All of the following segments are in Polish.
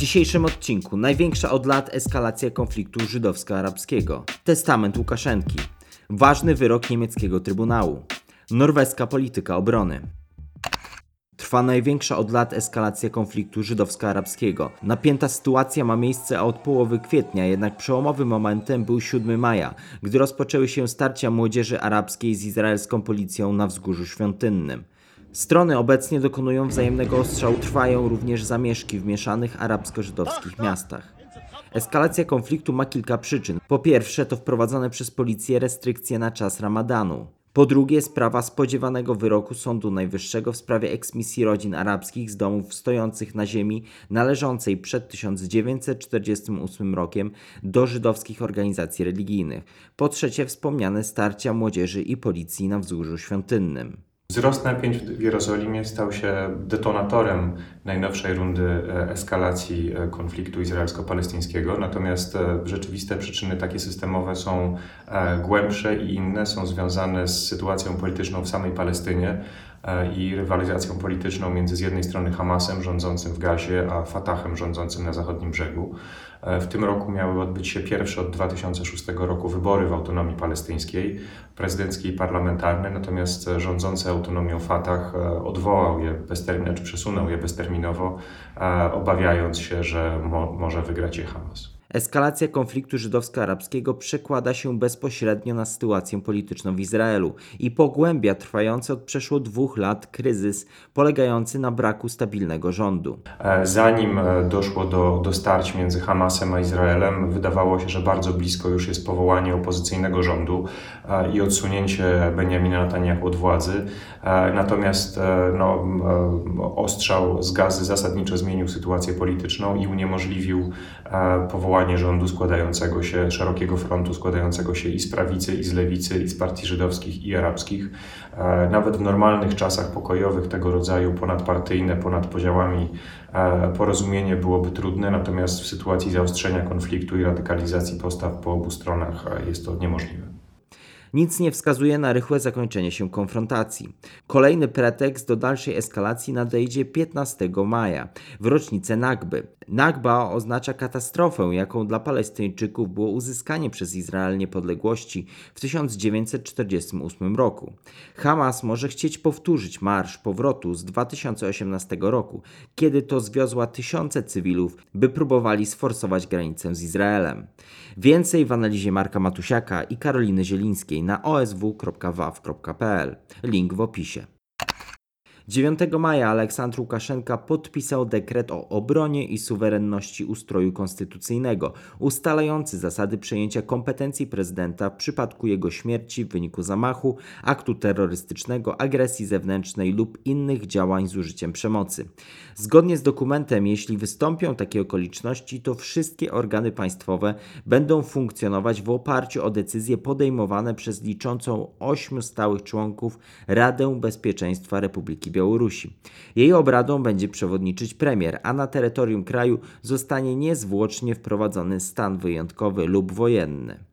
dzisiejszym odcinku największa od lat eskalacja konfliktu żydowsko-arabskiego. Testament Łukaszenki. Ważny wyrok niemieckiego trybunału. Norweska polityka obrony. Trwa największa od lat eskalacja konfliktu żydowsko-arabskiego. Napięta sytuacja ma miejsce od połowy kwietnia, jednak przełomowym momentem był 7 maja, gdy rozpoczęły się starcia młodzieży arabskiej z izraelską policją na wzgórzu świątynnym. Strony obecnie dokonują wzajemnego ostrzału, trwają również zamieszki w mieszanych arabsko-żydowskich miastach. Eskalacja konfliktu ma kilka przyczyn. Po pierwsze, to wprowadzone przez policję restrykcje na czas ramadanu. Po drugie, sprawa spodziewanego wyroku Sądu Najwyższego w sprawie eksmisji rodzin arabskich z domów stojących na ziemi należącej przed 1948 rokiem do żydowskich organizacji religijnych. Po trzecie, wspomniane starcia młodzieży i policji na wzgórzu świątynnym. Wzrost napięć w Jerozolimie stał się detonatorem najnowszej rundy e, eskalacji e, konfliktu izraelsko-palestyńskiego, natomiast e, rzeczywiste przyczyny takie systemowe są głębsze i inne, są związane z sytuacją polityczną w samej Palestynie i rywalizacją polityczną między z jednej strony Hamasem rządzącym w Gazie, a Fatahem rządzącym na zachodnim brzegu. W tym roku miały odbyć się pierwsze od 2006 roku wybory w autonomii palestyńskiej, prezydenckie i parlamentarne, natomiast rządzący autonomią Fatah odwołał je bezterminowo, czy przesunął je bezterminowo, obawiając się, że mo może wygrać je Hamas. Eskalacja konfliktu żydowsko-arabskiego przekłada się bezpośrednio na sytuację polityczną w Izraelu i pogłębia trwający od przeszło dwóch lat kryzys polegający na braku stabilnego rządu. E, zanim e, doszło do, do starć między Hamasem a Izraelem, wydawało się, że bardzo blisko już jest powołanie opozycyjnego rządu e, i odsunięcie Benjamina Netanyahu od władzy. Natomiast no, ostrzał z gazy zasadniczo zmienił sytuację polityczną i uniemożliwił powołanie powołanie rządu składającego się, szerokiego frontu składającego się i z prawicy, i z lewicy, i z partii żydowskich, i arabskich. E, nawet w normalnych czasach pokojowych tego rodzaju ponadpartyjne, ponad podziałami e, porozumienie byłoby trudne, natomiast w sytuacji zaostrzenia konfliktu i radykalizacji postaw po obu stronach e, jest to niemożliwe. Nic nie wskazuje na rychłe zakończenie się konfrontacji. Kolejny pretekst do dalszej eskalacji nadejdzie 15 maja, w rocznicę Nagby. Nagba oznacza katastrofę, jaką dla Palestyńczyków było uzyskanie przez Izrael niepodległości w 1948 roku. Hamas może chcieć powtórzyć marsz powrotu z 2018 roku, kiedy to zwiozła tysiące cywilów, by próbowali sforsować granicę z Izraelem. Więcej w analizie Marka Matusiaka i Karoliny Zielińskiej na osw.waw.pl. Link w opisie. 9 maja Aleksandr Łukaszenka podpisał dekret o obronie i suwerenności ustroju konstytucyjnego, ustalający zasady przejęcia kompetencji prezydenta w przypadku jego śmierci w wyniku zamachu, aktu terrorystycznego, agresji zewnętrznej lub innych działań z użyciem przemocy. Zgodnie z dokumentem, jeśli wystąpią takie okoliczności, to wszystkie organy państwowe będą funkcjonować w oparciu o decyzje podejmowane przez liczącą ośmiu stałych członków Radę Bezpieczeństwa Republiki Białorusi. Białorusi. Jej obradom będzie przewodniczyć premier, a na terytorium kraju zostanie niezwłocznie wprowadzony stan wyjątkowy lub wojenny.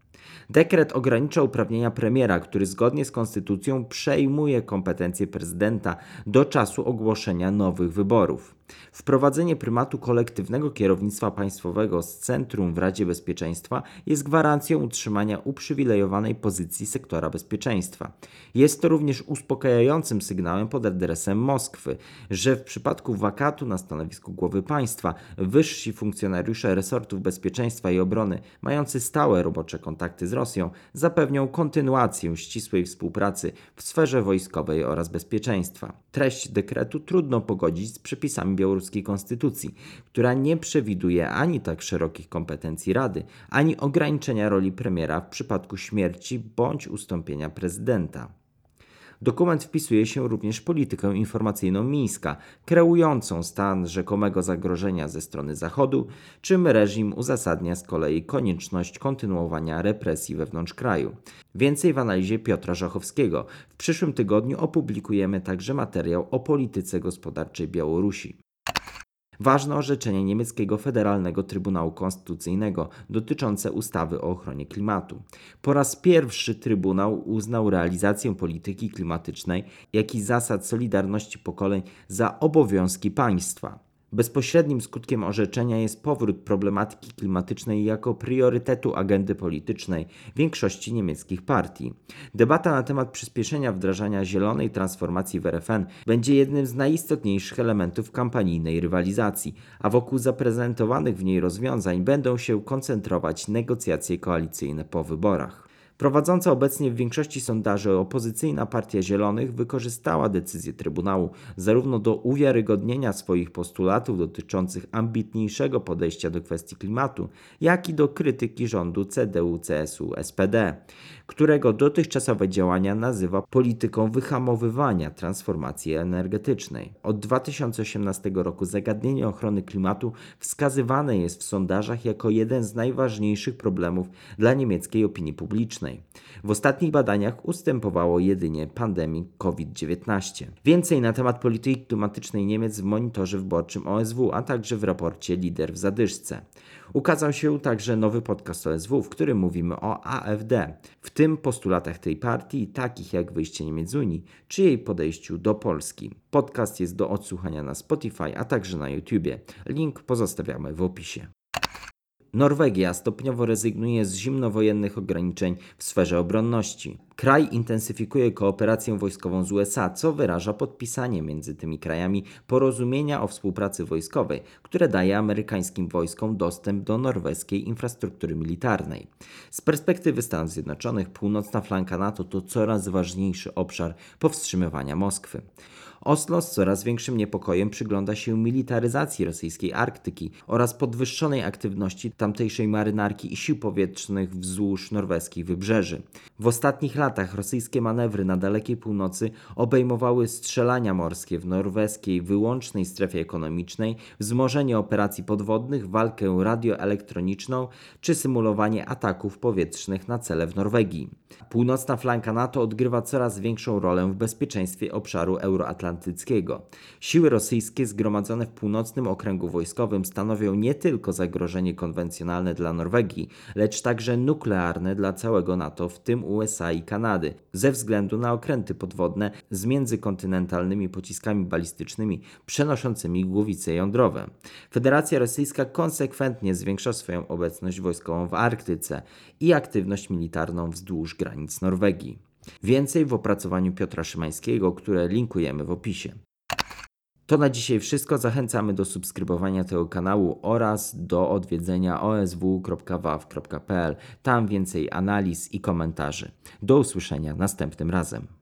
Dekret ogranicza uprawnienia premiera, który zgodnie z konstytucją przejmuje kompetencje prezydenta do czasu ogłoszenia nowych wyborów. Wprowadzenie prymatu kolektywnego kierownictwa państwowego z centrum w Radzie Bezpieczeństwa jest gwarancją utrzymania uprzywilejowanej pozycji sektora bezpieczeństwa. Jest to również uspokajającym sygnałem pod adresem Moskwy, że w przypadku wakatu na stanowisku głowy państwa wyżsi funkcjonariusze resortów bezpieczeństwa i obrony, mający stałe robocze kontakty z Rosją, zapewnią kontynuację ścisłej współpracy w sferze wojskowej oraz bezpieczeństwa. Treść dekretu trudno pogodzić z przepisami białoruskiej konstytucji, która nie przewiduje ani tak szerokich kompetencji Rady, ani ograniczenia roli premiera w przypadku śmierci bądź ustąpienia prezydenta. Dokument wpisuje się również w politykę informacyjną Mińska, kreującą stan rzekomego zagrożenia ze strony Zachodu, czym reżim uzasadnia z kolei konieczność kontynuowania represji wewnątrz kraju. Więcej w analizie Piotra Żachowskiego. W przyszłym tygodniu opublikujemy także materiał o polityce gospodarczej Białorusi. Ważne orzeczenie niemieckiego Federalnego Trybunału Konstytucyjnego dotyczące ustawy o ochronie klimatu. Po raz pierwszy Trybunał uznał realizację polityki klimatycznej, jak i zasad solidarności pokoleń za obowiązki państwa. Bezpośrednim skutkiem orzeczenia jest powrót problematyki klimatycznej jako priorytetu agendy politycznej większości niemieckich partii. Debata na temat przyspieszenia wdrażania zielonej transformacji w RFN będzie jednym z najistotniejszych elementów kampanijnej rywalizacji, a wokół zaprezentowanych w niej rozwiązań będą się koncentrować negocjacje koalicyjne po wyborach. Prowadząca obecnie w większości sondaży opozycyjna Partia Zielonych wykorzystała decyzję Trybunału zarówno do uwiarygodnienia swoich postulatów dotyczących ambitniejszego podejścia do kwestii klimatu, jak i do krytyki rządu CDU-CSU-SPD, którego dotychczasowe działania nazywa polityką wyhamowywania transformacji energetycznej. Od 2018 roku zagadnienie ochrony klimatu wskazywane jest w sondażach jako jeden z najważniejszych problemów dla niemieckiej opinii publicznej. W ostatnich badaniach ustępowało jedynie pandemii COVID-19. Więcej na temat polityki klimatycznej Niemiec w monitorze wyborczym OSW, a także w raporcie Lider w zadyszce. Ukazał się także nowy podcast OSW, w którym mówimy o AfD, w tym postulatach tej partii, takich jak wyjście Niemiec z Unii, czy jej podejściu do Polski. Podcast jest do odsłuchania na Spotify, a także na YouTubie. Link pozostawiamy w opisie. Norwegia stopniowo rezygnuje z zimnowojennych ograniczeń w sferze obronności. Kraj intensyfikuje kooperację wojskową z USA, co wyraża podpisanie między tymi krajami porozumienia o współpracy wojskowej, które daje amerykańskim wojskom dostęp do norweskiej infrastruktury militarnej. Z perspektywy Stanów Zjednoczonych, północna flanka NATO to coraz ważniejszy obszar powstrzymywania Moskwy. Oslo z coraz większym niepokojem przygląda się militaryzacji rosyjskiej Arktyki oraz podwyższonej aktywności tamtejszej marynarki i sił powietrznych wzdłuż norweskich wybrzeży. W ostatnich latach rosyjskie manewry na dalekiej północy obejmowały strzelania morskie w norweskiej wyłącznej strefie ekonomicznej, wzmożenie operacji podwodnych, walkę radioelektroniczną czy symulowanie ataków powietrznych na cele w Norwegii. Północna flanka NATO odgrywa coraz większą rolę w bezpieczeństwie obszaru euroatlantyckiego. Siły rosyjskie zgromadzone w północnym okręgu wojskowym stanowią nie tylko zagrożenie konwencjonalne dla Norwegii, lecz także nuklearne dla całego NATO, w tym USA i Kanady, ze względu na okręty podwodne z międzykontynentalnymi pociskami balistycznymi przenoszącymi głowice jądrowe. Federacja Rosyjska konsekwentnie zwiększa swoją obecność wojskową w Arktyce i aktywność militarną wzdłuż granic Norwegii. Więcej w opracowaniu Piotra Szymańskiego, które linkujemy w opisie. To na dzisiaj wszystko. Zachęcamy do subskrybowania tego kanału oraz do odwiedzenia osw.waw.pl. Tam więcej analiz i komentarzy. Do usłyszenia następnym razem.